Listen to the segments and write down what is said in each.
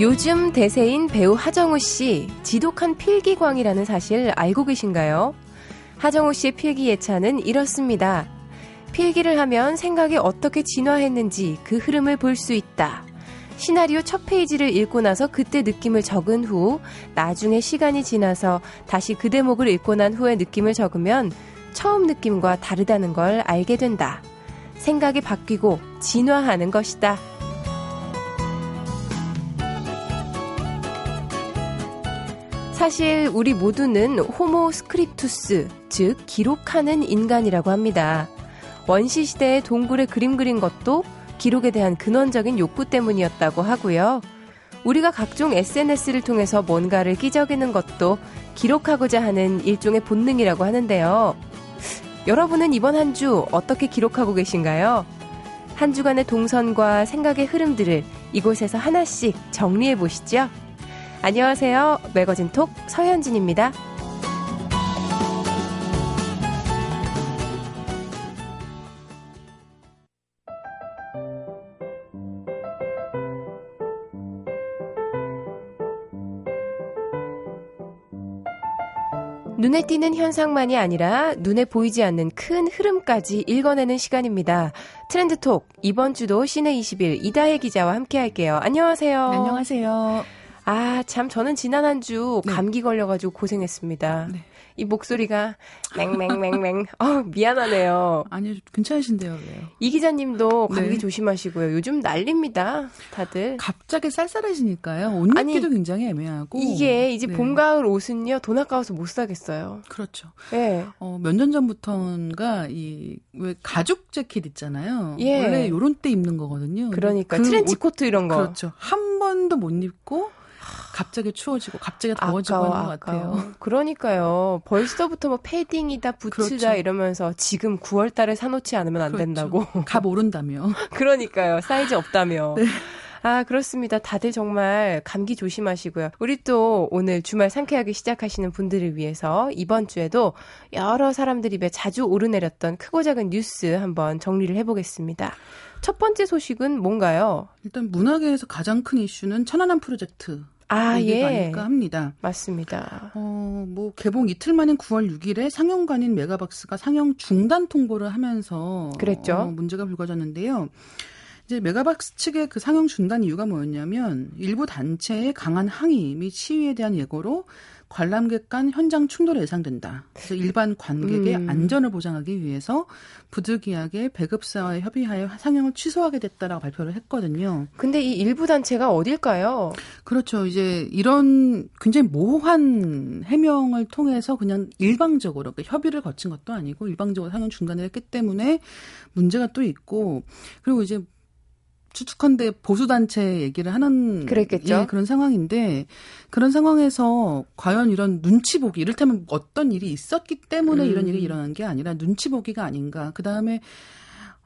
요즘 대세인 배우 하정우 씨, 지독한 필기광이라는 사실 알고 계신가요? 하정우 씨의 필기 예찬은 이렇습니다. 필기를 하면 생각이 어떻게 진화했는지 그 흐름을 볼 수 있다. 시나리오 첫 페이지를 읽고 나서 그때 느낌을 적은 후, 나중에 시간이 지나서 다시 그 대목을 읽고 난 후에 느낌을 적으면 처음 느낌과 다르다는 걸 알게 된다. 생각이 바뀌고 진화하는 것이다. 사실 우리 모두는 호모 스크립투스, 즉 기록하는 인간이라고 합니다. 원시 시대에 동굴에 그림 그린 것도 기록에 대한 근원적인 욕구 때문이었다고 하고요. 우리가 각종 SNS를 통해서 뭔가를 끼적이는 것도 기록하고자 하는 일종의 본능이라고 하는데요. 여러분은 이번 한 주 어떻게 기록하고 계신가요? 한 주간의 동선과 생각의 흐름들을 이곳에서 하나씩 정리해 보시죠. 안녕하세요. 매거진 톡 서현진입니다. 눈에 띄는 현상만이 아니라 눈에 보이지 않는 큰 흐름까지 읽어내는 시간입니다. 트렌드 톡 이번 주도 시내 20일 이다혜 기자와 함께 할게요. 안녕하세요. 네, 안녕하세요. 아, 참, 저는 지난 한주 네. 감기 걸려가지고 고생했습니다. 네. 이 목소리가 맹맹맹맹. 어, 미안하네요. 아니, 괜찮으신데요, 왜요? 이 기자님도 감기 네. 조심하시고요. 요즘 난립니다, 다들. 갑자기 쌀쌀해지니까요. 옷 입기도 굉장히 애매하고. 이게 이제 네. 봄, 가을 옷은요, 돈 아까워서 못 사겠어요. 그렇죠. 네. 어, 몇 년 전부터인가, 이, 왜 가죽 재킷 있잖아요. 예. 원래 요런 때 입는 거거든요. 그러니까, 그 트렌치 코트 이런 거. 그렇죠. 한 번도 못 입고, 갑자기 추워지고 갑자기 더워지고 아까워, 하는 것 아까워. 같아요. 그러니까요. 벌써부터 뭐 패딩이다, 부츠다 그렇죠. 이러면서 지금 9월 달에 사놓지 않으면 안 그렇죠. 된다고. 값 오른다며. 그러니까요. 사이즈 없다며. 네. 아, 그렇습니다. 다들 정말 감기 조심하시고요. 우리 또 오늘 주말 상쾌하게 시작하시는 분들을 위해서 이번 주에도 여러 사람들 입에 자주 오르내렸던 크고 작은 뉴스 한번 정리를 해보겠습니다. 첫 번째 소식은 뭔가요? 일단 문화계에서 가장 큰 이슈는 천안함 프로젝트. 아, 예. 아닐까 합니다. 맞습니다. 어, 뭐 개봉 이틀 만인 9월 6일에 상영관인 메가박스가 상영 중단 통보를 하면서 그랬죠. 어, 문제가 불거졌는데요. 이제 메가박스 측의 그 상영 중단 이유가 뭐였냐면 일부 단체의 강한 항의 및 시위에 대한 예고로 관람객 간 현장 충돌이 예상된다. 그래서 일반 관객의 음. 안전을 보장하기 위해서 부득이하게 배급사와 협의하여 상영을 취소하게 됐다라고 발표를 했거든요. 근데 이 일부 단체가 어딜까요? 그렇죠. 이제 이런 굉장히 모호한 해명을 통해서 그냥 일방적으로 그러니까 협의를 거친 것도 아니고 일방적으로 상영 중단을 했기 때문에 문제가 또 있고 그리고 이제 추측컨대 보수 단체 얘기를 하는 그랬겠죠. 예, 그런 상황인데 그런 상황에서 과연 이런 눈치 보기 이를테면 어떤 일이 있었기 때문에 음. 이런 일이 일어난 게 아니라 눈치 보기가 아닌가. 그 다음에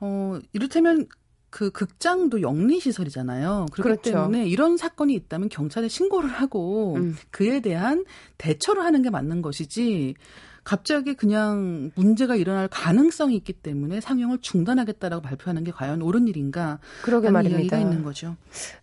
어 이를테면 그 극장도 영리 시설이잖아요. 그렇기 그렇죠. 때문에 이런 사건이 있다면 경찰에 신고를 하고 음. 그에 대한 대처를 하는 게 맞는 것이지 갑자기 그냥 문제가 일어날 가능성이 있기 때문에 상영을 중단하겠다라고 발표하는 게 과연 옳은 일인가? 그러게 말입니다. 있는 거죠.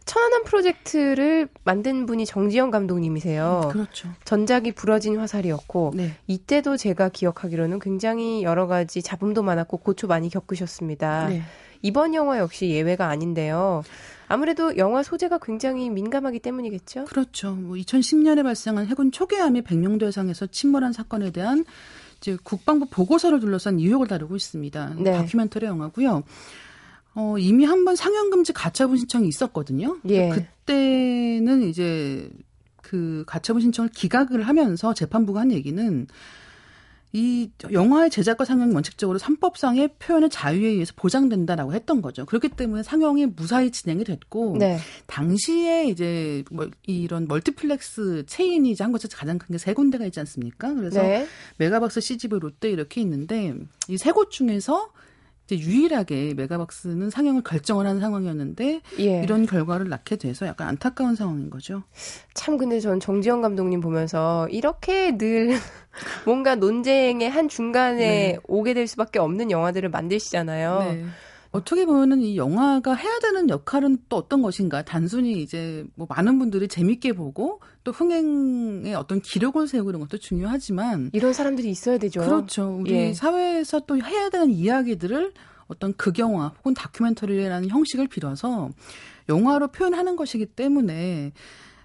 천안함 프로젝트를 만든 분이 정지영 감독님이세요. 음, 그렇죠. 전작이 부러진 화살이었고 네. 이때도 제가 기억하기로는 굉장히 여러 가지 잡음도 많았고 고초 많이 겪으셨습니다. 네. 이번 영화 역시 예외가 아닌데요. 아무래도 영화 소재가 굉장히 민감하기 때문이겠죠. 그렇죠. 뭐 2010년에 발생한 해군 초계함이 백령도해상에서 침몰한 사건에 대한 이제 국방부 보고서를 둘러싼 의혹을 다루고 있습니다. 네. 다큐멘터리 영화고요. 어, 이미 한 번 상영 금지 가처분 신청이 있었거든요. 예. 그때는 이제 그 가처분 신청을 기각을 하면서 재판부가 한 얘기는 이 영화의 제작과 상영이 원칙적으로 헌법상의 표현의 자유에 의해서 보장된다라고 했던 거죠. 그렇기 때문에 상영이 무사히 진행이 됐고 네. 당시에 이제 뭐 이런 멀티플렉스 체인이 이제 한국에서 가장 큰 게 세 군데가 있지 않습니까? 그래서 네. 메가박스, CGV, 롯데 이렇게 있는데 이 세 곳 중에서 이제 유일하게 메가박스는 상영을 결정을 한 상황이었는데 예. 이런 결과를 낳게 돼서 약간 안타까운 상황인 거죠. 참 근데 전 정지영 감독님 보면서 이렇게 늘 뭔가 논쟁의 한 중간에 네. 오게 될 수밖에 없는 영화들을 만드시잖아요. 네. 어떻게 보면은 이 영화가 해야 되는 역할은 또 어떤 것인가? 단순히 이제 뭐 많은 분들이 재밌게 보고 또 흥행의 어떤 기록을 세우고 이런 것도 중요하지만 이런 사람들이 있어야 되죠. 그렇죠. 우리 예. 사회에서 또 해야 되는 이야기들을 어떤 극영화 혹은 다큐멘터리라는 형식을 빌어서 영화로 표현하는 것이기 때문에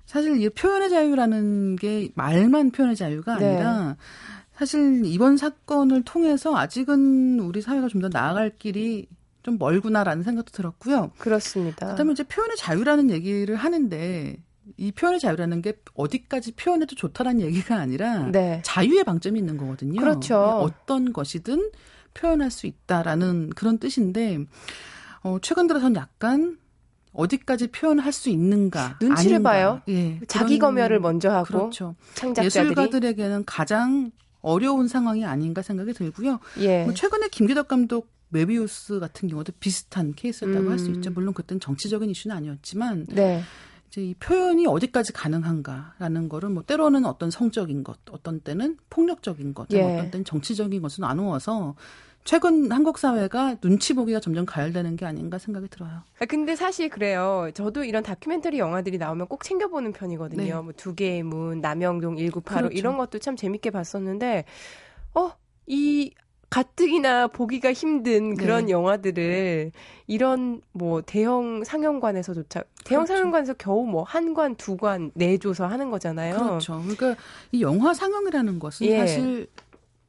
사실 이 표현의 자유라는 게 말만 표현의 자유가 네. 아니라 네. 사실 이번 사건을 통해서 아직은 우리 사회가 좀 더 나아갈 길이 좀 멀구나라는 생각도 들었고요. 그렇습니다. 그다음에 이제 표현의 자유라는 얘기를 하는데 이 표현의 자유라는 게 어디까지 표현해도 좋다라는 얘기가 아니라 네. 자유의 방점이 있는 거거든요. 그렇죠. 어떤 것이든 표현할 수 있다라는 그런 뜻인데 어, 최근 들어서는 약간 어디까지 표현할 수 있는가 눈치를 아닌가. 봐요. 예, 자기 검열을 먼저 하고 그렇죠. 창작자들이 예술가들에게는 가장 어려운 상황이 아닌가 생각이 들고요. 예. 뭐 최근에 김기덕 감독 메비우스 같은 경우도 비슷한 케이스였다고 음. 할수 있죠. 물론 그때는 정치적인 이슈는 아니었지만 네. 이제 이 표현이 어디까지 가능한가라는 거를 뭐 때로는 어떤 성적인 것, 어떤 때는 폭력적인 것, 예. 어떤 때는 정치적인 것을 나누어서 최근 한국 사회가 눈치 보기가 점점 가열되는 게 아닌가 생각이 들어요. 아, 근데 사실 그래요. 저도 이런 다큐멘터리 영화들이 나오면 꼭 챙겨보는 편이거든요. 네. 뭐두 개의 문, 남영동 1985 그렇죠. 이런 것도 참 재밌게 봤었는데, 어, 이 가뜩이나 보기가 힘든 그런 네. 영화들을 이런 뭐 대형 상영관에서조차 대형 그렇죠. 상영관에서 겨우 뭐 한 관, 두 관 내줘서 하는 거잖아요. 그렇죠. 그러니까 이 영화 상영이라는 것은 예. 사실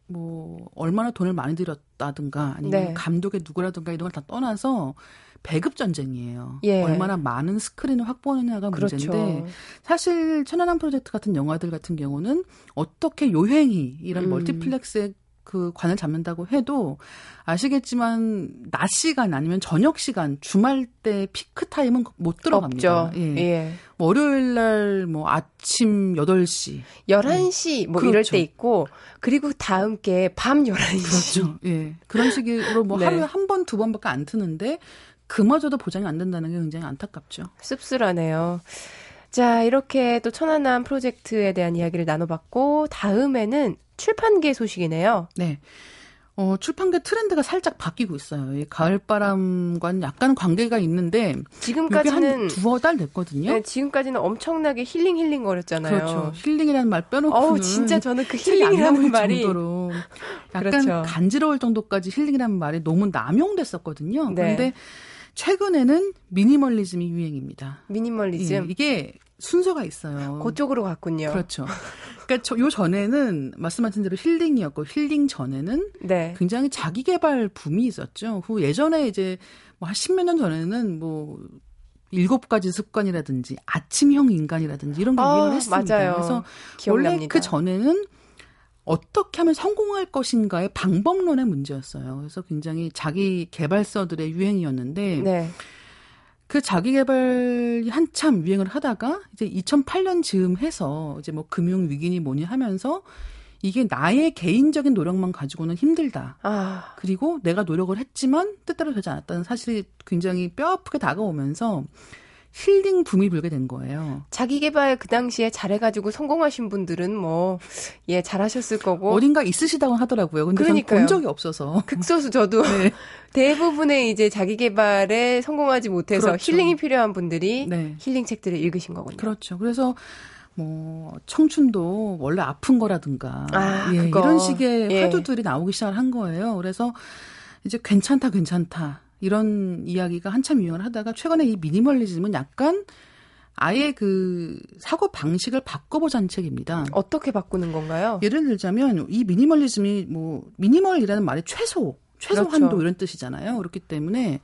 뭐 얼마나 돈을 많이 들였다든가 아니면 네. 감독이 누구라든가 이런 걸 다 떠나서 배급 전쟁이에요. 예. 얼마나 많은 스크린을 확보하느냐가 그렇죠. 문제인데 사실 천안함 프로젝트 같은 영화들 같은 경우는 어떻게 요행히 이런 음. 멀티플렉스의 그 관을 잡는다고 해도 아시겠지만 낮 시간 아니면 저녁 시간 주말 때 피크 타임은 못 들어갑니다. 없죠. 예. 예. 월요일 날 뭐 아침 8시, 11시 뭐 그렇죠. 이럴 때 있고 그리고 다음 게 밤 11시. 그렇죠. 예. 그런 식으로 뭐 네. 하루에 한 번, 두 번밖에 안 트는데 그마저도 보장이 안 된다는 게 굉장히 안타깝죠. 씁쓸하네요. 자, 이렇게 또 천안함 프로젝트에 대한 이야기를 나눠봤고, 다음에는 출판계 소식이네요. 네. 어, 출판계 트렌드가 살짝 바뀌고 있어요. 이 가을바람과는 약간 관계가 있는데 지금까지는 두어 달 됐거든요. 네, 지금까지는 엄청나게 힐링 힐링 거렸잖아요. 그렇죠. 힐링이라는 말 빼놓고 어우, 진짜 저는 그 힐링이라는 말이 정도로 약간 그렇죠. 간지러울 정도까지 힐링이라는 말이 너무 남용됐었거든요. 네. 그런데 최근에는 미니멀리즘이 유행입니다. 미니멀리즘. 예, 이게 순서가 있어요. 그쪽으로 갔군요. 그렇죠. 그러니까 저, 요 전에는 말씀하신 대로 힐링이었고 힐링 전에는 네. 굉장히 자기 개발 붐이 있었죠. 그 예전에 이제 뭐한 십몇 년 전에는 뭐 일곱 가지 습관이라든지 아침형 인간이라든지 이런 게 아, 유행을 했습니다. 맞아요. 그래서 기억납니다. 원래 그 전에는 어떻게 하면 성공할 것인가의 방법론의 문제였어요. 그래서 굉장히 자기 개발서들의 유행이었는데 네. 그 자기 개발이 한참 유행을 하다가 이제 2008년 즈음 해서 이제 뭐 금융 위기니 뭐니 하면서 이게 나의 개인적인 노력만 가지고는 힘들다. 아. 그리고 내가 노력을 했지만 뜻대로 되지 않았다는 사실이 굉장히 뼈아프게 다가오면서 힐링 붐이 불게 된 거예요. 자기 개발 그 당시에 잘해가지고 성공하신 분들은 뭐, 예, 잘하셨을 거고. 어딘가 있으시다고 하더라고요. 근데 그러니까요. 본 적이 없어서. 극소수 저도. 네. 대부분의 이제 자기 개발에 성공하지 못해서 그렇죠. 힐링이 필요한 분들이 네. 힐링 책들을 읽으신 거군요. 그렇죠. 그래서 뭐 청춘도 원래 아픈 거라든가 아, 예, 이런 식의 예. 화두들이 나오기 시작한 거예요. 그래서 이제 괜찮다 괜찮다 이런 이야기가 한참 유행을 하다가 최근에 이 미니멀리즘은 약간 아예 그 사고 방식을 바꿔보자는 책입니다. 어떻게 바꾸는 건가요? 예를 들자면 이 미니멀리즘이 뭐 미니멀이라는 말이 최소, 최소한도 그렇죠. 이런 뜻이잖아요. 그렇기 때문에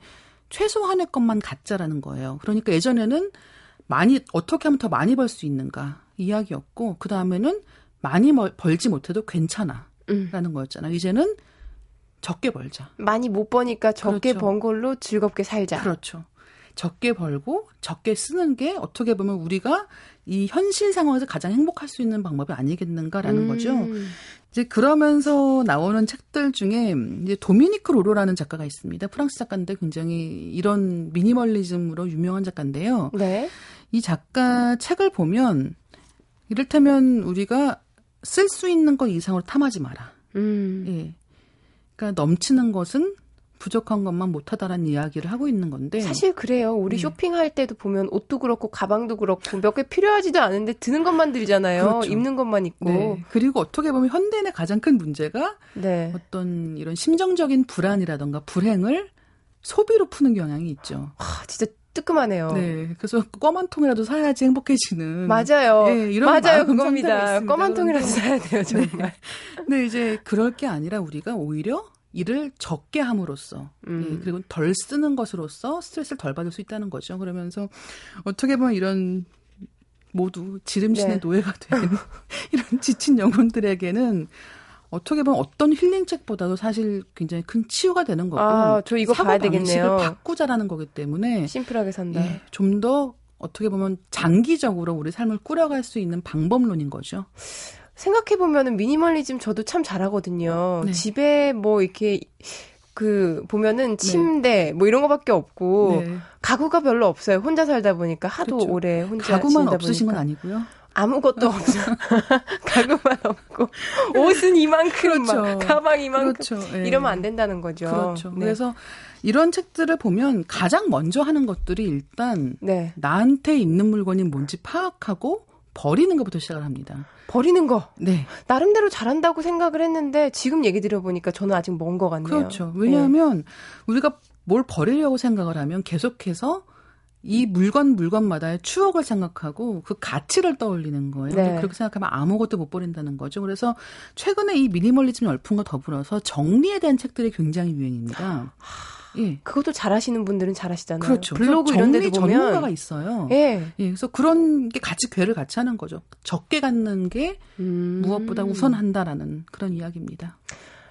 최소한의 것만 갖자라는 거예요. 그러니까 예전에는 많이 어떻게 하면 더 많이 벌 수 있는가 이야기였고 그 다음에는 많이 벌 지 못해도 괜찮아라는 음. 거였잖아요. 이제는 적게 벌자. 많이 못 버니까 적게 그렇죠. 번 걸로 즐겁게 살자. 그렇죠. 적게 벌고 적게 쓰는 게 어떻게 보면 우리가 이 현실 상황에서 가장 행복할 수 있는 방법이 아니겠는가라는 음. 거죠. 이제 그러면서 나오는 책들 중에 이제 도미니크 로로라는 작가가 있습니다. 프랑스 작가인데 굉장히 이런 미니멀리즘으로 유명한 작가인데요. 네. 이 작가 책을 보면 이를테면 우리가 쓸 수 있는 것 이상으로 탐하지 마라. 음. 예. 그러니까 넘치는 것은 부족한 것만 못하다라는 이야기를 하고 있는 건데 사실 그래요. 우리 네. 쇼핑할 때도 보면 옷도 그렇고 가방도 그렇고 몇 개 필요하지도 않은데 드는 것만 들잖아요. 그렇죠. 입는 것만 있고. 네. 그리고 어떻게 보면 현대인의 가장 큰 문제가 네. 어떤 이런 심정적인 불안이라던가 불행을 소비로 푸는 경향이 있죠. 아, 진짜 뜨끔하네요. 네. 그래서 껌 한 통이라도 사야지 행복해지는. 맞아요. 네, 이런 맞아요. 그겁니다. 껌 한 통이라도 사야 돼요, 정말. 네. 근데 이제 그럴 게 아니라 우리가 오히려 일을 적게 함으로써 음. 예, 그리고 덜 쓰는 것으로써 스트레스를 덜 받을 수 있다는 거죠. 그러면서 어떻게 보면 이런 모두 지름신의 네. 노예가 된 이런 지친 영혼들에게는 어떻게 보면 어떤 힐링책보다도 사실 굉장히 큰 치유가 되는 거고. 아, 저 이거 봐야 되겠네요. 바꾸자라는 거기 때문에 심플하게 산다. 예, 좀더 어떻게 보면 장기적으로 우리 삶을 꾸려갈 수 있는 방법론인 거죠. 생각해 보면은 미니멀리즘 저도 참 잘하거든요. 네. 집에 뭐 이렇게 그 보면은 네. 침대 네. 뭐 이런 거밖에 없고 네. 가구가 별로 없어요. 혼자 살다 보니까 하도 그렇죠. 오래 혼자 가구만 없으신 보니까. 건 아니고요. 아무것도 없어. 가구만 없고 옷은 이만큼 그렇죠. 막 가방 이만큼 그렇죠. 네. 이러면 안 된다는 거죠. 그렇죠. 네. 그래서 이런 책들을 보면 가장 먼저 하는 것들이 일단 네. 나한테 있는 물건이 뭔지 파악하고 버리는 것부터 시작을 합니다. 버리는 거. 네. 나름대로 잘한다고 생각을 했는데 지금 얘기 들어보니까 저는 아직 먼 것 같네요. 그렇죠. 왜냐하면 네. 우리가 뭘 버리려고 생각을 하면 계속해서 이 물건 물건마다의 추억을 생각하고 그 가치를 떠올리는 거예요. 네. 그렇게 생각하면 아무것도 못 버린다는 거죠. 그래서 최근에 이 미니멀리즘 열풍과 더불어서 정리에 대한 책들이 굉장히 유행입니다. 예. 그것도 잘하시는 분들은 잘하시잖아요. 그렇죠. 블로그 이런 데도 보면 전문가가 있어요. 예. 예. 그래서 그런 게 같이 괴를 같이 하는 거죠. 적게 갖는 게 음. 무엇보다 우선한다라는 그런 이야기입니다.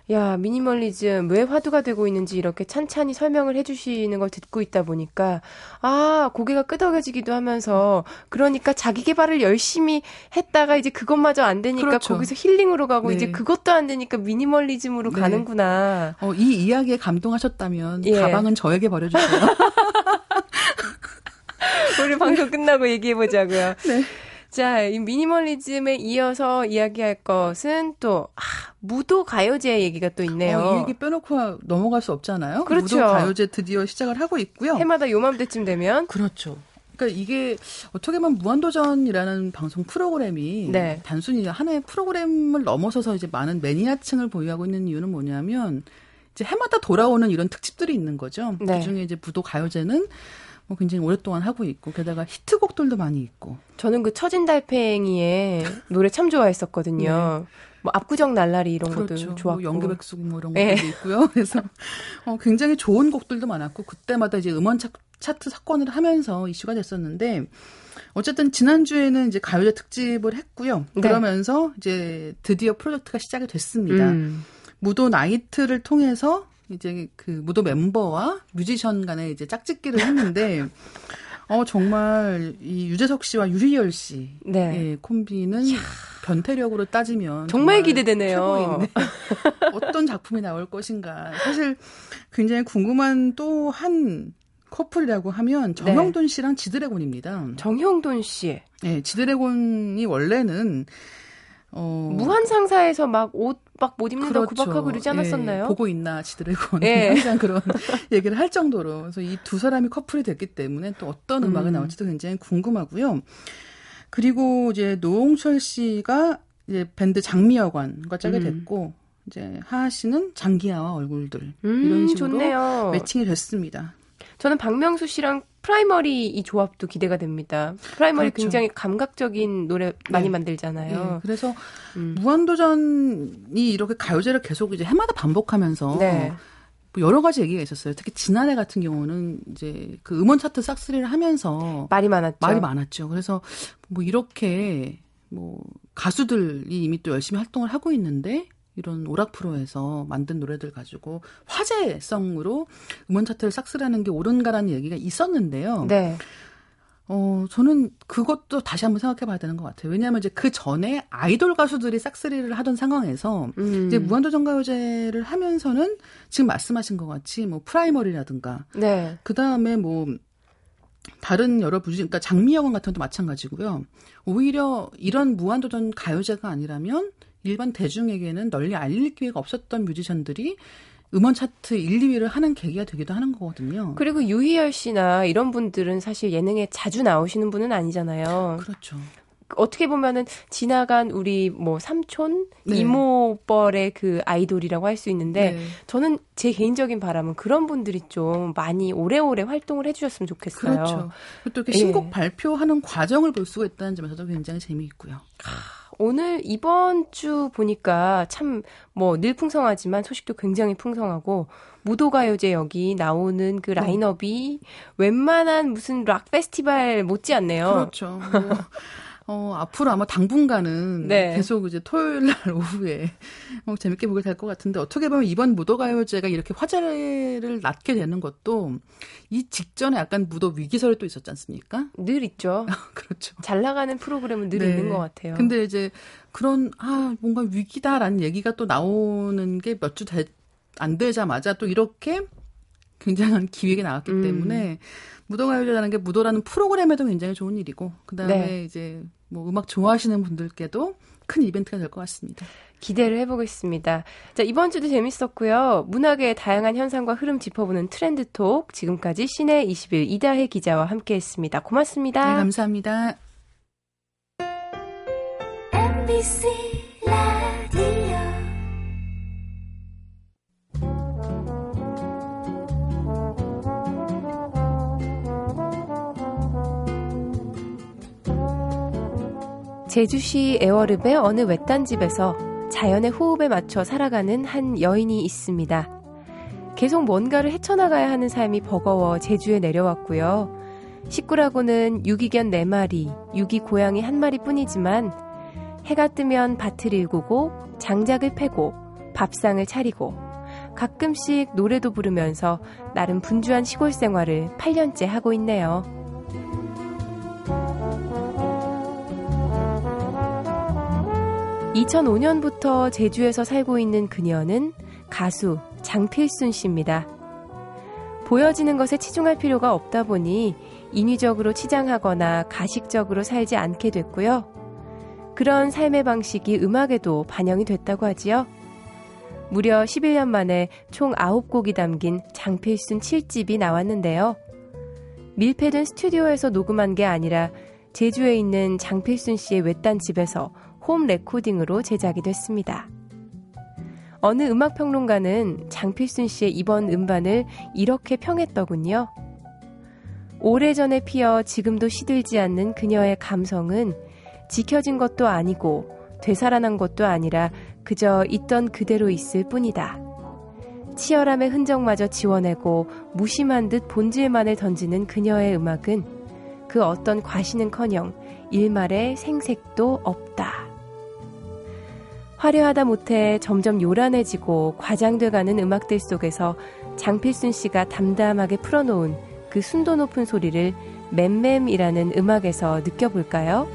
야, 미니멀리즘 왜 화두가 되고 있는지 이렇게 찬찬히 설명을 해주시는 걸 듣고 있다 보니까, 아, 고개가 끄덕여지기도 하면서, 그러니까 자기 개발을 열심히 했다가 이제 그것마저 안 되니까 그렇죠. 거기서 힐링으로 가고, 네. 이제 그것도 안 되니까 미니멀리즘으로 네. 가는구나. 어, 이 이야기에 감동하셨다면, 예. 가방은 저에게 버려주세요. 우리 방송 끝나고 얘기해보자고요. 네. 자, 이 미니멀리즘에 이어서 이야기할 것은 또, 아, 무도 가요제 얘기가 또 있네요. 어, 이 얘기 빼놓고 넘어갈 수 없잖아요. 그렇죠. 무도 가요제 드디어 시작을 하고 있고요. 해마다 요맘때쯤 되면. 그렇죠. 그러니까 이게 어떻게 보면 무한도전이라는 방송 프로그램이 네. 단순히 하나의 프로그램을 넘어서서 이제 많은 매니아층을 보유하고 있는 이유는 뭐냐면 이제 해마다 돌아오는 이런 특집들이 있는 거죠. 네. 그중에 이제 무도 가요제는 뭐 굉장히 오랫동안 하고 있고 게다가 히트곡들도 많이 있고. 저는 그 처진 달팽이의 노래 참 좋아했었거든요. 네. 뭐 압구정 날라리 이런 그렇죠. 것도 뭐 좋았고 뭐 연계백숙 뭐 이런 네. 것도 있고요. 그래서 어, 굉장히 좋은 곡들도 많았고 그때마다 이제 음원 차, 차트 사건을 하면서 이슈가 됐었는데 어쨌든 지난주에는 이제 가요제 특집을 했고요. 네. 그러면서 이제 드디어 프로젝트가 시작이 됐습니다. 음. 무도 나이트를 통해서 이제 그 무도 멤버와 뮤지션 간에 이제 짝짓기를 했는데 어 정말 이 유재석 씨와 유희열 씨 네. 예, 콤비는 이야. 변태력으로 따지면 정말, 정말 기대되네요. 어떤 작품이 나올 것인가. 사실 굉장히 궁금한 또한 커플이라고 하면 정형돈 네. 씨랑 지드래곤입니다. 정형돈 씨. 네, 지드래곤이 원래는 어 무한 상사에서 막 옷 막 못 입는다고 그렇죠. 구박하고 그러지 않았었나요? 예, 보고 있나 지드래곤 예. 항상 그런 얘기를 할 정도로 그래서 이 두 사람이 커플이 됐기 때문에 또 어떤 음악이 음. 나올지도 굉장히 궁금하고요. 그리고 이제 노홍철 씨가 이제 밴드 장미여관과 짝이 음. 됐고 이제 하하 씨는 장기하와 얼굴들 음, 이런 식으로 좋네요. 매칭이 됐습니다. 저는 박명수 씨랑 프라이머리 이 조합도 기대가 됩니다. 프라이머리 그렇죠. 굉장히 감각적인 노래 많이 네. 만들잖아요. 네. 그래서 음. 무한도전이 이렇게 가요제를 계속 이제 해마다 반복하면서 네. 뭐 여러 가지 얘기가 있었어요. 특히 지난해 같은 경우는 이제 그 음원 차트 싹쓸이를 하면서 말이 많았죠. 말이 많았죠. 그래서 뭐 이렇게 뭐 가수들이 이미 또 열심히 활동을 하고 있는데 이런 오락 프로에서 만든 노래들 가지고 화제성으로 음원 차트를 싹쓸이하는 게 옳은가라는 얘기가 있었는데요. 네. 어, 저는 그것도 다시 한번 생각해 봐야 되는 것 같아요. 왜냐하면 이제 그 전에 아이돌 가수들이 싹쓸이를 하던 상황에서 음. 이제 무한도전 가요제를 하면서는 지금 말씀하신 것 같이 뭐 프라이머리라든가 네. 그 다음에 뭐 다른 여러 부지, 그러니까 장미여관 같은 것도 마찬가지고요. 오히려 이런 무한도전 가요제가 아니라면 일반 대중에게는 널리 알릴 기회가 없었던 뮤지션들이 음원 차트 1, 2위를 하는 계기가 되기도 하는 거거든요. 그리고 유희열 씨나 이런 분들은 사실 예능에 자주 나오시는 분은 아니잖아요. 그렇죠. 어떻게 보면은 지나간 우리 뭐 삼촌 네. 이모뻘의 그 아이돌이라고 할 수 있는데 네. 저는 제 개인적인 바람은 그런 분들이 좀 많이 오래오래 활동을 해주셨으면 좋겠어요. 그렇죠. 또 이렇게 신곡 예. 발표하는 과정을 볼 수가 있다는 점에서도 굉장히 재미있고요. 오늘 이번 주 보니까 참 뭐 늘 풍성하지만 소식도 굉장히 풍성하고 무도가요제 여기 나오는 그 네. 라인업이 네. 웬만한 무슨 락 페스티벌 못지않네요. 그렇죠. 뭐 어, 앞으로 아마 당분간은 네. 계속 이제 토요일 날 오후에 어, 재밌게 보게 될 것 같은데 어떻게 보면 이번 무도가요제가 이렇게 화제를 낳게 되는 것도 이 직전에 약간 무도 위기설이 또 있었지 않습니까? 늘 있죠. 그렇죠. 잘 나가는 프로그램은 늘 네. 있는 것 같아요. 근데 이제 그런 아 뭔가 위기다라는 얘기가 또 나오는 게 몇 주 안 되자마자 또 이렇게 굉장한 기획이 나왔기 음. 때문에 무도가요제라는 게 무도라는 프로그램에도 굉장히 좋은 일이고 그다음에 네. 이제 뭐 음악 좋아하시는 분들께도 큰 이벤트가 될 것 같습니다. 기대를 해보겠습니다. 자, 이번 주도 재밌었고요. 문학의 다양한 현상과 흐름 짚어보는 트렌드톡. 지금까지 시내 20일 이다혜 기자와 함께 했습니다. 고맙습니다. 네, 감사합니다. MBC 제주시 애월읍의 어느 외딴 집에서 자연의 호흡에 맞춰 살아가는 한 여인이 있습니다. 계속 뭔가를 헤쳐나가야 하는 삶이 버거워 제주에 내려왔고요. 식구라고는 유기견 4마리, 유기 고양이 1마리 뿐이지만 해가 뜨면 밭을 일구고 장작을 패고 밥상을 차리고 가끔씩 노래도 부르면서 나름 분주한 시골 생활을 8년째 하고 있네요. 2005년부터 제주에서 살고 있는 그녀는 가수 장필순 씨입니다. 보여지는 것에 치중할 필요가 없다 보니 인위적으로 치장하거나 가식적으로 살지 않게 됐고요. 그런 삶의 방식이 음악에도 반영이 됐다고 하지요. 무려 11년 만에 총 9곡이 담긴 장필순 7집이 나왔는데요. 밀폐된 스튜디오에서 녹음한 게 아니라 제주에 있는 장필순 씨의 외딴 집에서 홈 레코딩으로 제작이 됐습니다. 어느 음악평론가는 장필순 씨의 이번 음반을 이렇게 평했더군요. 오래전에 피어 지금도 시들지 않는 그녀의 감성은 지켜진 것도 아니고 되살아난 것도 아니라 그저 있던 그대로 있을 뿐이다. 치열함의 흔적마저 지워내고 무심한 듯 본질만을 던지는 그녀의 음악은 그 어떤 과시는커녕 일말의 생색도 없다. 화려하다 못해 점점 요란해지고 과장돼가는 음악들 속에서 장필순 씨가 담담하게 풀어놓은 그 순도 높은 소리를 맴맴이라는 음악에서 느껴볼까요?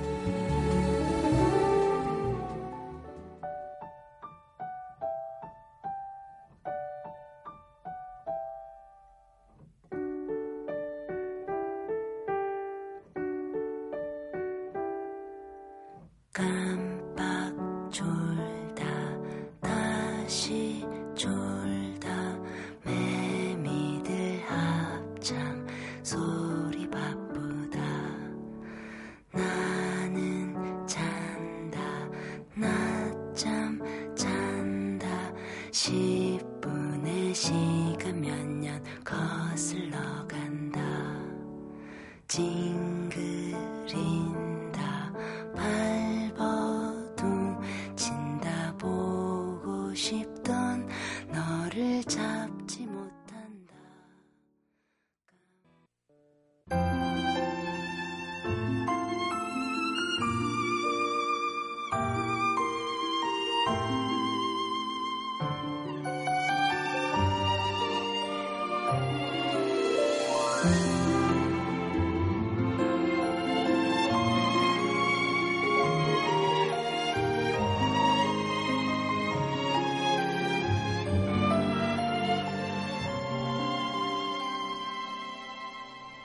错。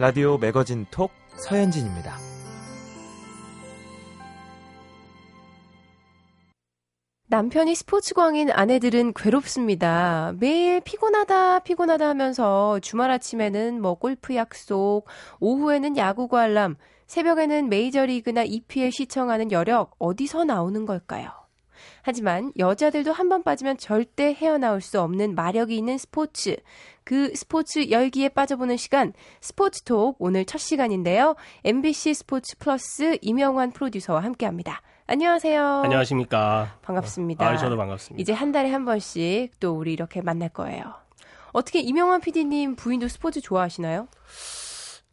라디오 매거진 톡 서현진입니다. 남편이 스포츠광인 아내들은 괴롭습니다. 매일 피곤하다, 피곤하다 하면서 주말 아침에는 뭐 골프 약속, 오후에는 야구 관람, 새벽에는 메이저리그나 EPL 시청하는 여력 어디서 나오는 걸까요? 하지만 여자들도 한 번 빠지면 절대 헤어나올 수 없는 마력이 있는 스포츠. 그 스포츠 열기에 빠져보는 시간, 스포츠톡 오늘 첫 시간인데요. MBC 스포츠 플러스 이명환 프로듀서와 함께 합니다. 안녕하세요. 안녕하십니까. 반갑습니다. 아, 저도 반갑습니다. 이제 한 달에 한 번씩 또 우리 이렇게 만날 거예요. 어떻게 이명환 PD님 부인도 스포츠 좋아하시나요?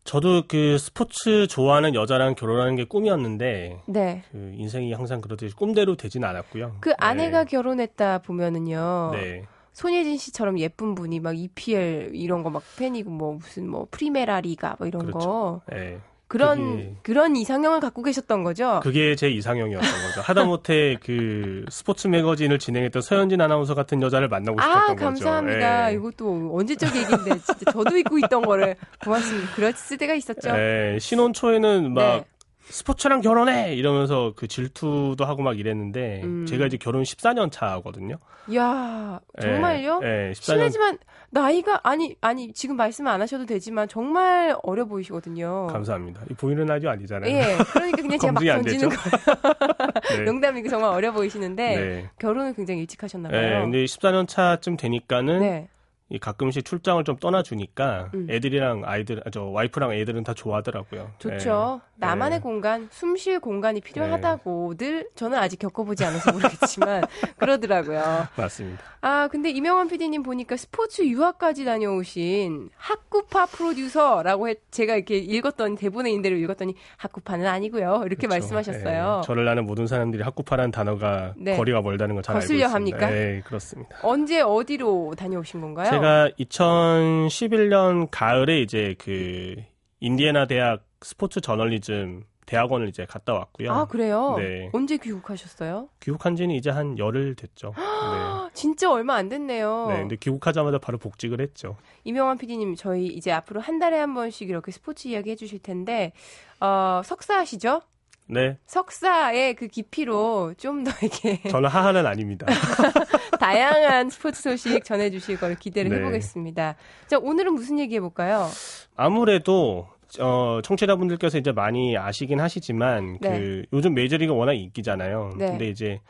저도 그 스포츠 좋아하는 여자랑 결혼하는 게 꿈이었는데 네. 그 인생이 항상 그렇듯이 꿈대로 되진 않았고요. 그 아내가 네. 결혼했다 보면은요. 네. 손예진 씨처럼 예쁜 분이 막 EPL 이런 거 막 팬이고 뭐 무슨 뭐 프리메라 리가 뭐 이런 그렇죠. 거. 네. 그런 그게, 그런 이상형을 갖고 계셨던 거죠. 그게 제 이상형이었던 거죠. 하다못해 그 스포츠 매거진을 진행했던 서현진 아나운서 같은 여자를 만나고 싶었던 아, 거죠. 아 감사합니다. 예. 이것도 언제적 얘기인데 진짜 저도 잊고 있던 거를 고맙습니다. 그랬을 때가 있었죠. 예, 신혼 초에는 막 네. 스포츠랑 결혼해 이러면서 그 질투도 하고 막 이랬는데 음. 제가 이제 결혼 14년 차거든요. 야 정말요? 예, 예 14년... 실례지만 나이가 아니 아니 지금 말씀 안 하셔도 되지만 정말 어려 보이시거든요. 감사합니다. 이 보이는 라디오 아니잖아요. 예, 그러니까 그냥 제가 막 던지는 거예요. 네. 농담이고 정말 어려 보이시는데 네. 결혼을 굉장히 일찍 하셨나 봐요. 네, 근데 14년 차쯤 되니까는 네. 이 가끔씩 출장을 좀 떠나주니까 음. 애들이랑 아이들, 저 와이프랑 애들은 다 좋아하더라고요. 좋죠. 네. 나만의 네. 공간, 숨 쉴 공간이 필요하다고 네. 늘 저는 아직 겪어보지 않아서 모르겠지만 그러더라고요. 맞습니다. 아 근데 이명환 PD님 보니까 스포츠 유학까지 다녀오신 학구파 프로듀서라고 해, 제가 이렇게 읽었던 대본에 있는 대로 읽었더니 학구파는 아니고요. 이렇게 그렇죠. 말씀하셨어요. 네. 저를 아는 모든 사람들이 학구파라는 단어가 네. 거리가 멀다는 걸 잘 알고 있습니다. 합니까? 네, 그렇습니다. 언제 어디로 다녀오신 건가요? 제가 2011년 가을에 이제 그 인디애나 대학 스포츠 저널리즘 대학원을 이제 갔다 왔고요. 아, 그래요? 네. 언제 귀국하셨어요? 귀국한 지는 이제 한 열흘 됐죠. 네. 진짜 얼마 안 됐네요. 네, 근데 귀국하자마자 바로 복직을 했죠. 이명환 PD님, 저희 이제 앞으로 한 달에 한 번씩 이렇게 스포츠 이야기 해주실 텐데, 어, 석사하시죠? 네. 석사의 그 깊이로 좀 더 이렇게. 저는 하하는 아닙니다. 다양한 스포츠 소식 전해주실 걸 기대를 네. 해보겠습니다. 자, 오늘은 무슨 얘기 해볼까요? 아무래도 어, 청취자분들께서 이제 많이 아시긴 하시지만 네. 그 요즘 메이저리가 워낙 인기잖아요. 네. 근데 이제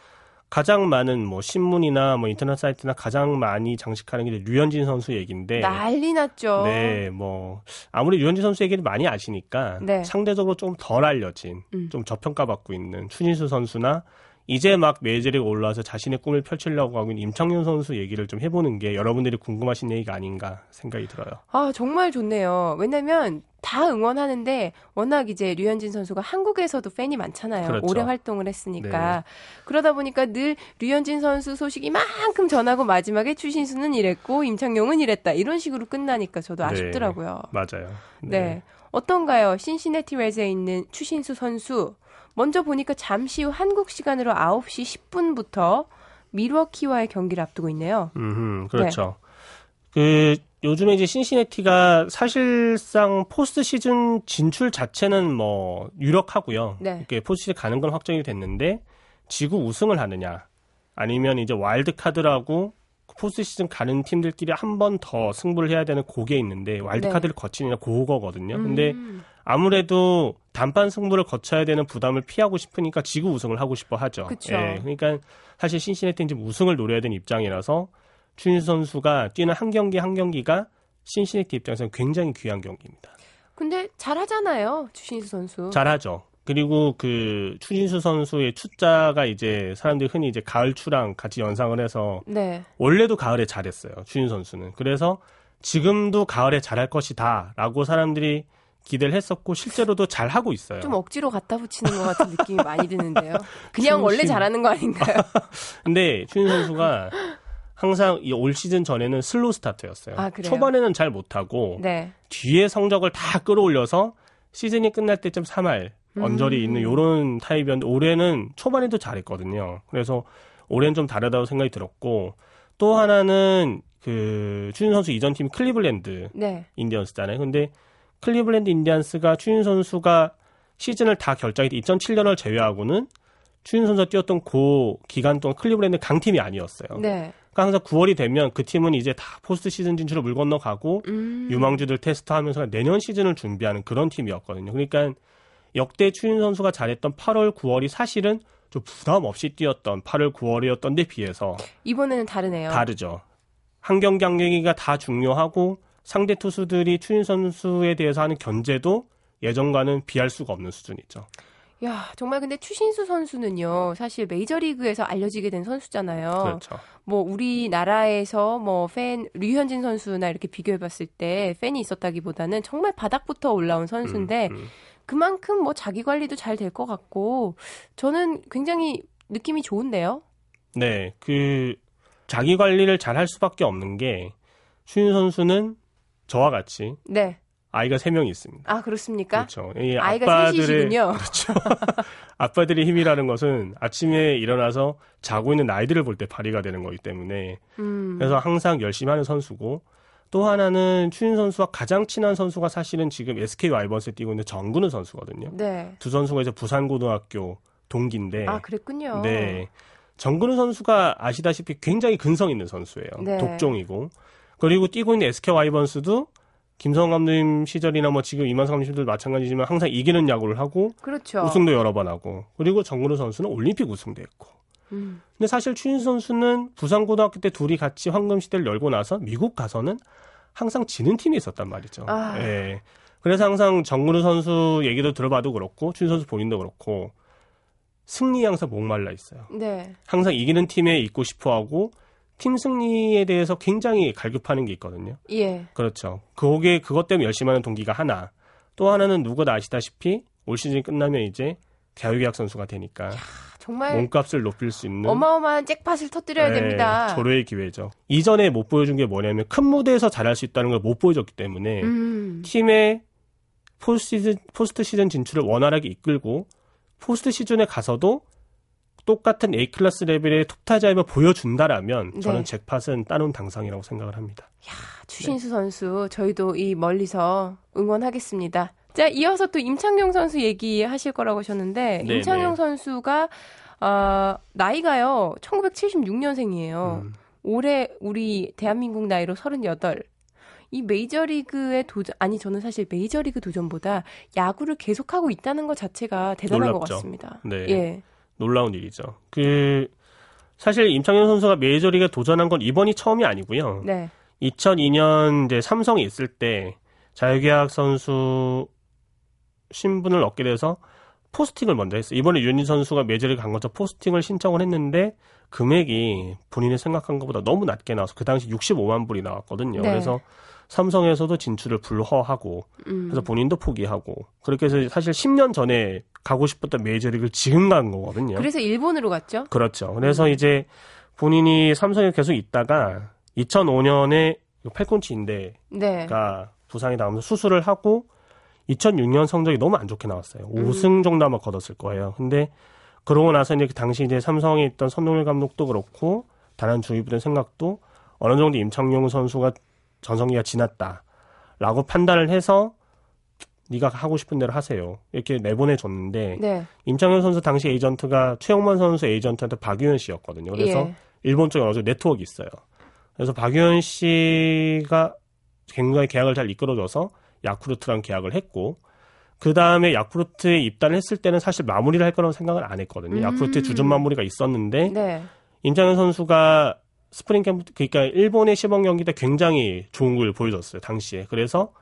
가장 많은 뭐 신문이나 뭐 인터넷 사이트나 가장 많이 장식하는 게 류현진 선수 얘기인데 난리 났죠. 네, 뭐 아무리 류현진 선수 얘기를 많이 아시니까 네. 상대적으로 좀 덜 알려진, 음. 좀 저평가받고 있는 추진수 선수나 이제 막 메이저리그 올라와서 자신의 꿈을 펼치려고 하고 있는 임창윤 선수 얘기를 좀 해보는 게 여러분들이 궁금하신 얘기가 아닌가 생각이 들어요. 아 정말 좋네요. 왜냐면 다 응원하는데 워낙 이제 류현진 선수가 한국에서도 팬이 많잖아요. 그렇죠. 오래 활동을 했으니까 네. 그러다 보니까 늘 류현진 선수 소식 이만큼 전하고 마지막에 추신수는 이랬고 임창용은 이랬다 이런 식으로 끝나니까 저도 네. 아쉽더라고요. 맞아요. 네. 네. 어떤가요? 신시내티 레즈에 있는 추신수 선수 먼저 보니까 잠시 후 한국 시간으로 9시 10분부터 미러키와의 경기를 앞두고 있네요. 음, 그렇죠. 네. 그 요즘에 이제 신시내티가 사실상 포스트 시즌 진출 자체는 뭐 유력하고요. 네. 이렇게 포스트 시즌 가는 건 확정이 됐는데 지구 우승을 하느냐 아니면 이제 와일드 카드라고 포스트 시즌 가는 팀들끼리 한 번 더 승부를 해야 되는 고게 있는데 와일드 카드를 네. 거치느냐 그거거든요. 음. 근데 아무래도 단판 승부를 거쳐야 되는 부담을 피하고 싶으니까 지구 우승을 하고 싶어 하죠. 그쵸. 예, 그러니까 사실 신시내티는 지금 우승을 노려야 되는 입장이라서 추신 선수가 뛰는 한 경기 한 경기가 신시내티 입장에서는 굉장히 귀한 경기입니다. 근데 잘하잖아요, 추신수 선수. 잘하죠. 그리고 그 추신수 선수의 추자가 이제 사람들이 흔히 이제 가을 추랑 같이 연상을 해서 네. 원래도 가을에 잘했어요. 추신 선수는. 그래서 지금도 가을에 잘할 것이다라고 사람들이 기대를 했었고 실제로도 잘 하고 있어요. 좀 억지로 갖다 붙이는 것 같은 느낌이 많이 드는데요. 그냥 원래 잘하는 거 아닌가요? 근데 추신수 선수가 항상 이 올 시즌 전에는 slow start였어요. 아, 초반에는 잘 못하고 네. 뒤에 성적을 다 끌어올려서 시즌이 끝날 때쯤 3할 언저리 음. 있는 요런 타입이었는데 올해는 초반에도 잘했거든요. 그래서 올해는 좀 다르다고 생각이 들었고 또 하나는 그 추신수 선수 이전 팀 클리블랜드 네. 인디언스잖아요. 근데 클리블랜드 인디안스가 추신수 선수가 시즌을 다 결장한 2007년을 제외하고는 추신수 선수가 뛰었던 고 기간 동안 클리블랜드 강팀이 아니었어요. 네. 그러니까 항상 9월이 되면 그 팀은 이제 다 포스트 시즌 진출을 물 건너가고 음. 유망주들 테스트하면서 내년 시즌을 준비하는 그런 팀이었거든요. 그러니까 역대 추신수 선수가 잘했던 8월, 9월이 사실은 좀 부담 없이 뛰었던 8월, 9월이었던 데 비해서 이번에는 다르네요. 다르죠. 한 경기 한 경기가 다 중요하고 상대 투수들이 추인 선수에 대해서 하는 견제도 예전과는 비할 수가 없는 수준이죠. 야, 정말 근데 추신수 선수는요, 사실 메이저리그에서 알려지게 된 선수잖아요. 그렇죠. 뭐, 우리나라에서 뭐, 팬, 류현진 선수나 이렇게 비교해 봤을 때 팬이 있었다기 보다는 정말 바닥부터 올라온 선수인데, 음, 음. 그만큼 뭐 자기 관리도 잘 될 것 같고, 저는 굉장히 느낌이 좋은데요? 네, 그, 자기 관리를 잘 할 수밖에 없는 게, 추인 선수는 저와 같이. 네. 아이가 세 명이 있습니다. 아 그렇습니까? 그렇죠. 이 아이가 아빠들의 그렇죠. 아빠들의 힘이라는 것은 아침에 일어나서 자고 있는 아이들을 볼 때 발휘가 되는 거기 때문에 음. 그래서 항상 열심히 하는 선수고 또 하나는 추인 선수와 가장 친한 선수가 사실은 지금 SK 와이번스에 뛰고 있는 정근우 선수거든요. 네. 두 선수가 이제 부산고등학교 동기인데 아 그랬군요. 네. 정근우 선수가 아시다시피 굉장히 근성 있는 선수예요. 네. 독종이고 그리고 뛰고 있는 SK 와이번스도 김성환 감독님 시절이나 뭐 지금 이만성 감독님 시절도 마찬가지지만 항상 이기는 야구를 하고 그렇죠. 우승도 여러 번 하고 그리고 정근우 선수는 올림픽 우승도 했고 음. 근데 사실 추인수 선수는 부산 고등학교 때 둘이 같이 황금 시대를 열고 나서 미국 가서는 항상 지는 팀이 있었단 말이죠. 아. 예. 그래서 항상 정근우 선수 얘기도 들어봐도 그렇고 추인수 선수 본인도 그렇고 승리 항상 목말라 있어요. 네. 항상 이기는 팀에 있고 싶어하고 팀 승리에 대해서 굉장히 갈급하는 게 있거든요. 예. 그렇죠. 그게 그것 때문에 열심히 하는 동기가 하나. 또 하나는 누구나 아시다시피 올 시즌 끝나면 이제 자유계약 선수가 되니까 야, 정말 몸값을 높일 수 있는 어마어마한 잭팟을 터뜨려야 네, 됩니다. 조로의 기회죠. 이전에 못 보여준 게 뭐냐면 큰 무대에서 잘할 수 있다는 걸 못 보여줬기 때문에 음. 팀의 포스트 시즌, 포스트 시즌 진출을 원활하게 이끌고 포스트 시즌에 가서도 똑같은 A 클래스 레벨의 톱타자임을 보여준다라면 네. 저는 잭팟은 따놓은 당상이라고 생각을 합니다. 야, 추신수 네. 선수 저희도 이 멀리서 응원하겠습니다. 자, 이어서 또 임창용 선수 얘기하실 거라고 하셨는데 네, 임창용 네. 선수가 어, 나이가요 1976년생이에요. 음. 올해 우리 대한민국 나이로 38. 이 메이저리그의 도전 아니 저는 사실 메이저리그 도전보다 야구를 계속하고 있다는 것 자체가 대단한 놀랍죠. 것 같습니다. 네. 예. 놀라운 일이죠. 그 사실 임창현 선수가 메이저리그에 도전한 건 이번이 처음이 아니고요. 네. 2002년 이제 삼성에 있을 때 자유계약 선수 신분을 얻게 돼서 포스팅을 먼저 했어요. 이번에 윤희 선수가 메이저리그 간 것처럼 포스팅을 신청을 했는데 금액이 본인이 생각한 것보다 너무 낮게 나와서 그 당시 65만 불이 나왔거든요. 네. 그래서 삼성에서도 진출을 불허하고 음. 그래서 본인도 포기하고 그렇게 해서 사실 10년 전에 가고 싶었던 메이저리그를 지금 간 거거든요. 그래서 일본으로 갔죠? 그렇죠. 그래서 음. 이제 본인이 삼성에 계속 있다가 2005년에 팔꿈치 인대가 네. 부상이 나오면서 수술을 하고 2006년 성적이 너무 안 좋게 나왔어요. 음. 5승 정도 아마 거뒀을 거예요. 근데 그러고 나서 이제 그 당시 이제 삼성에 있던 선동열 감독도 그렇고 다른 주위부의 생각도 어느 정도 임창용 선수가 전성기가 지났다라고 판단을 해서 네가 하고 싶은 대로 하세요. 이렇게 내보내 줬는데 네. 임창현 선수 당시 에이전트가 최영만 선수 에이전트한테 박유현 씨였거든요. 그래서 예. 일본 쪽에 어느 정도 네트워크 있어요. 그래서 박유현 씨가 굉장히 계약을 잘 이끌어줘서 야쿠르트랑 계약을 했고 그 다음에 야쿠르트에 입단을 했을 때는 사실 마무리를 할 거라고 생각을 안 했거든요. 음. 야쿠르트에 주전 마무리가 있었는데 네. 임창용 선수가 스프링 캠프 그러니까 일본의 시범 경기 때 굉장히 좋은 걸 보여줬어요 당시에 그래서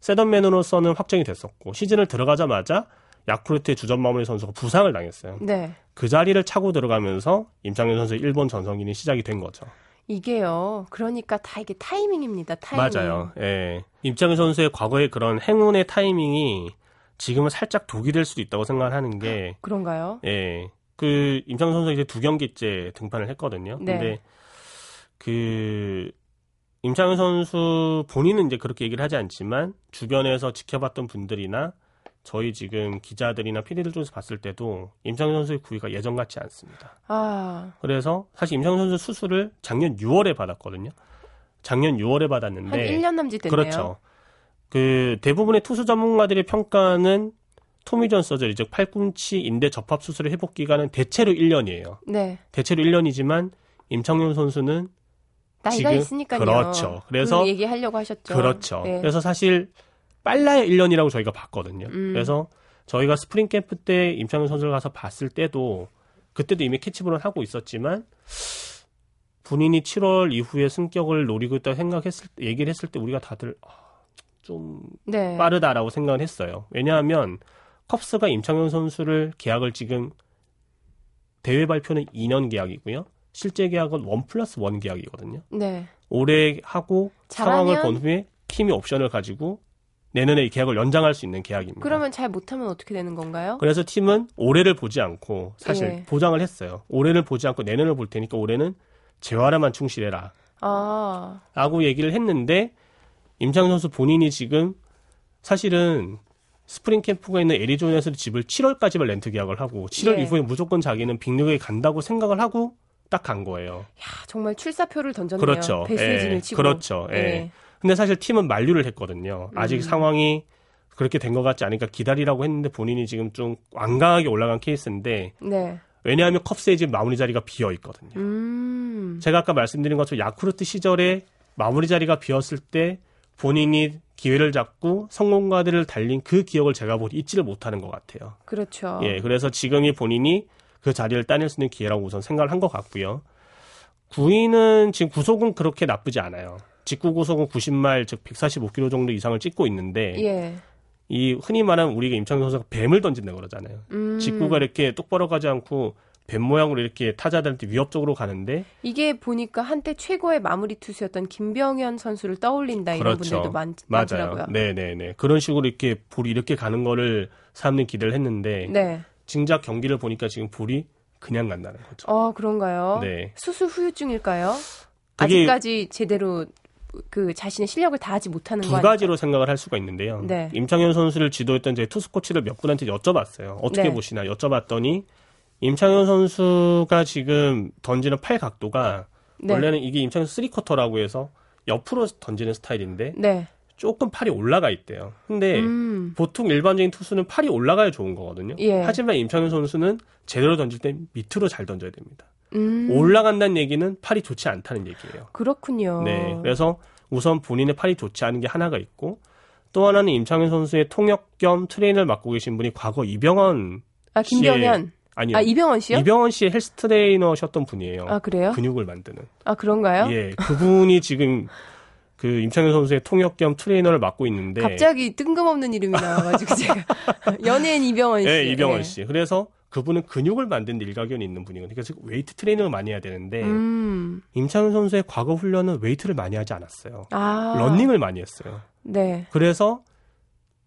setup man으로서는 확정이 됐었고 시즌을 들어가자마자 야쿠르트의 주전 마무리 선수가 부상을 당했어요. 네. 그 자리를 차고 들어가면서 임창용 선수의 일본 전성기는 시작이 된 거죠. 이게요. 그러니까 다 이게 타이밍입니다. 타이밍. 맞아요. 예. 임창용 선수의 과거의 그런 행운의 타이밍이 지금은 살짝 독이 될 수도 있다고 생각하는 게 그런가요? 예. 그 임창현 선수 이제 두 경기째 등판을 했거든요. 네. 근데 그 임창현 선수 본인은 이제 그렇게 얘기를 하지 않지만 주변에서 지켜봤던 분들이나 저희 지금 기자들이나 피디들 쪽에서 봤을 때도 임창현 선수의 구위가 예전 같지 않습니다. 아. 그래서 사실 임창현 선수 수술을 작년 6월에 받았거든요. 작년 6월에 받았는데 한 1년 남짓 됐네요. 그렇죠. 그 대부분의 투수 전문가들의 평가는 Tommy John surgery 즉 팔꿈치 인대 접합 수술의 회복 기간은 대체로 1년이에요. 네. 대체로 1년이지만 임창용 선수는 나이가 지금, 있으니까요. 그렇죠. 그래서 그 얘기하려고 하셨죠. 그렇죠. 네. 그래서 사실 빨라야 1년이라고 저희가 봤거든요. 음. 그래서 저희가 스프링 캠프 때 임창용 선수를 가서 봤을 때도 그때도 이미 캐치볼을 하고 있었지만 본인이 7월 이후에 승격을 노리고 있다고 생각했을 때 얘기를 했을 때 우리가 다들 아, 좀 네. 빠르다라고 생각을 했어요. 왜냐하면 컵스가 임창용 선수를 계약을 지금 대회 발표는 2년 계약이고요. 실제 계약은 1 플러스 1 계약이거든요. 네. 올해 하고 상황을 본 후에 팀이 옵션을 가지고 내년에 이 계약을 연장할 수 있는 계약입니다. 그러면 잘 못하면 어떻게 되는 건가요? 그래서 팀은 올해를 보지 않고 사실 예. 보장을 했어요. 올해를 보지 않고 내년을 볼 테니까 올해는 재활에만 충실해라. 아. 라고 얘기를 했는데 임창용 선수 본인이 지금 사실은 스프링 캠프가 있는 애리조나에서 집을 7월까지만 렌트 계약을 하고 7월 예. 이후에 무조건 자기는 빅리그에 간다고 생각을 하고 딱 간 거예요. 야, 정말 출사표를 던졌네요. 그렇죠. 배수진을 예. 치고. 그렇죠. 예. 예. 근데 사실 팀은 만류를 했거든요. 아직 음. 상황이 그렇게 된 것 같지 않으니까 기다리라고 했는데 본인이 지금 좀 완강하게 올라간 케이스인데 네. 왜냐하면 컵스에 지금 마무리 자리가 비어 있거든요. 음. 제가 아까 말씀드린 것처럼 야쿠르트 시절에 마무리 자리가 비었을 때 본인이 기회를 잡고 성공가들을 달린 그 기억을 제가 보니 잊지를 못하는 것 같아요. 그렇죠. 예, 그래서 지금이 본인이 그 자리를 따낼 수 있는 기회라고 우선 생각을 한 것 같고요. 구인은 지금 구속은 그렇게 나쁘지 않아요. 직구 구속은 90마일 즉 145km 정도 이상을 찍고 있는데 예. 이 흔히 말하는 우리가 임창 선수가 뱀을 던진다 그러잖아요. 음. 직구가 이렇게 똑바로 가지 않고 뱀 모양으로 이렇게 타자들한테 위협적으로 가는데 이게 보니까 한때 최고의 마무리 투수였던 김병현 선수를 떠올린다 이런 그렇죠. 분들도 많, 많더라고요. 네네네 그런 식으로 이렇게 볼이 이렇게 가는 거를 사람들이 기대를 했는데 네. 진작 경기를 보니까 지금 볼이 그냥 간다는 거죠. 어 그런가요? 네. 수술 후유증일까요? 아직까지 제대로 그 자신의 실력을 다하지 못하는 두 가지로 생각을 할 수가 있는데요. 네. 임창현 선수를 지도했던 제 투수 코치들 몇 분한테 여쭤봤어요. 어떻게 네. 보시나 여쭤봤더니 임창용 선수가 지금 던지는 팔 각도가 네. 원래는 이게 임창용 쓰리쿼터라고 해서 옆으로 던지는 스타일인데 네. 조금 팔이 올라가 있대요. 근데 음. 보통 일반적인 투수는 팔이 올라가야 좋은 거거든요. 예. 하지만 임창용 선수는 제대로 던질 때 밑으로 잘 던져야 됩니다. 음. 올라간다는 얘기는 팔이 좋지 않다는 얘기예요. 그렇군요. 네. 그래서 우선 본인의 팔이 좋지 않은 게 하나가 있고 또 하나는 임창용 선수의 통역 겸 트레이너를 맡고 계신 분이 과거 이병헌 아 김병현 아니요. 아 이병헌 씨요? 이병헌 씨의 헬스 트레이너셨던 분이에요. 아 그래요? 근육을 만드는. 아 그런가요? 예, 그분이 지금 그 임창용 선수의 통역 겸 트레이너를 맡고 있는데 갑자기 뜬금없는 이름이 나와가지고 제가 연예인 이병헌 씨. 네, 이병헌 예. 씨. 그래서 그분은 근육을 만든 일가견이 있는 분이거든요. 그래서 웨이트 트레이닝을 많이 해야 되는데 음. 임창용 선수의 과거 훈련은 웨이트를 많이 하지 않았어요. 아. 런닝을 많이 했어요. 네. 그래서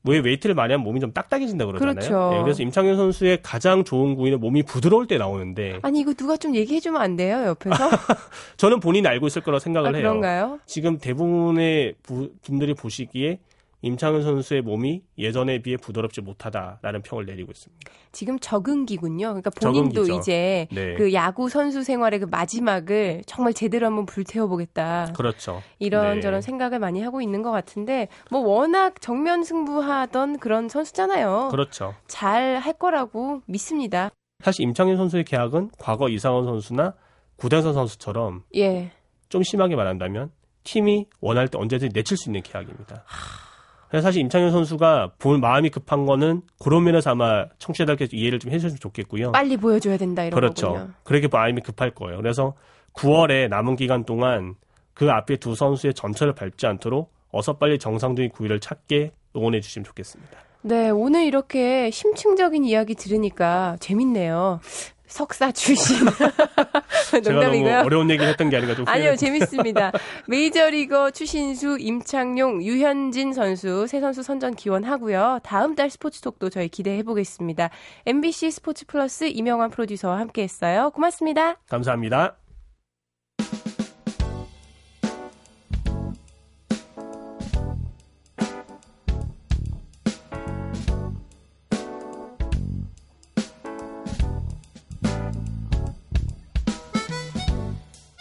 왜 웨이트를 많이 하면 몸이 좀 딱딱해진다 그러잖아요. 그렇죠. 네, 그래서 임창용 선수의 가장 좋은 구위는 몸이 부드러울 때 나오는데 아니 이거 누가 좀 얘기해 주면 안 돼요 옆에서? 저는 본인이 알고 있을 거라고 생각을 아, 해요. 그런가요? 지금 대부분의 부, 분들이 보시기에 임창용 선수의 몸이 예전에 비해 부드럽지 못하다라는 평을 내리고 있습니다. 지금 적응기군요. 그러니까 본인도 적응기죠. 이제 네. 그 야구 선수 생활의 그 마지막을 정말 제대로 한번 불태워 보겠다. 그렇죠. 이런저런 네. 생각을 많이 하고 있는 것 같은데 뭐 워낙 정면 승부하던 그런 선수잖아요. 그렇죠. 잘 할 거라고 믿습니다. 사실 임창현 선수의 계약은 과거 이상원 선수나 구대선 선수처럼 예. 좀 심하게 말한다면 팀이 원할 때 언제든지 내칠 수 있는 계약입니다. 하... 그래서 사실 임창현 선수가 볼 마음이 급한 거는 그런 면에서 아마 청취자들께서 이해를 좀 해주셨으면 좋겠고요. 빨리 보여줘야 된다 이런 그렇죠. 거군요. 그렇게 마음이 급할 거예요. 그래서 9월에 남은 기간 동안 그 앞에 두 선수의 전철을 밟지 않도록 어서 빨리 정상적인 구위를 찾게 응원해 주시면 좋겠습니다. 네, 오늘 이렇게 심층적인 이야기 들으니까 재밌네요. 석사 출신. 농담이고요. 어려운 얘기를 했던 게 아닌가 좀. 아니요, 재밌습니다. 메이저리거 추신수, 임창용, 유현진 선수 세 선수 선전 기원하고요. 다음 달 스포츠톡도 저희 기대해 보겠습니다. MBC 스포츠 플러스 이명환 프로듀서와 함께했어요. 고맙습니다. 감사합니다.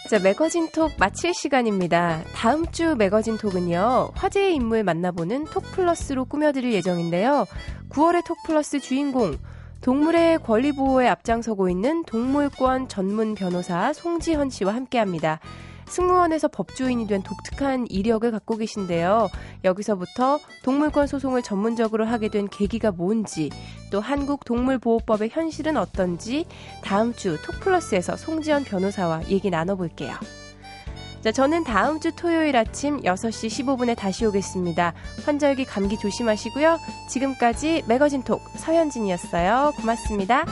자, 매거진 톡 마칠 시간입니다. 다음 주 매거진 톡은요, 화제의 인물 만나보는 톡 플러스로 꾸며드릴 예정인데요. 9월의 톡 플러스 주인공, 동물의 권리 보호에 앞장서고 있는 동물권 전문 변호사 송지현 씨와 함께 합니다. 승무원에서 법조인이 된 독특한 이력을 갖고 계신데요. 여기서부터 동물권 소송을 전문적으로 하게 된 계기가 뭔지, 또 한국 동물보호법의 현실은 어떤지 다음 주 톡플러스에서 송지연 변호사와 얘기 나눠볼게요. 자, 저는 다음 주 토요일 아침 6시 15분에 다시 오겠습니다. 환절기 감기 조심하시고요. 지금까지 매거진 톡 서현진이었어요. 고맙습니다.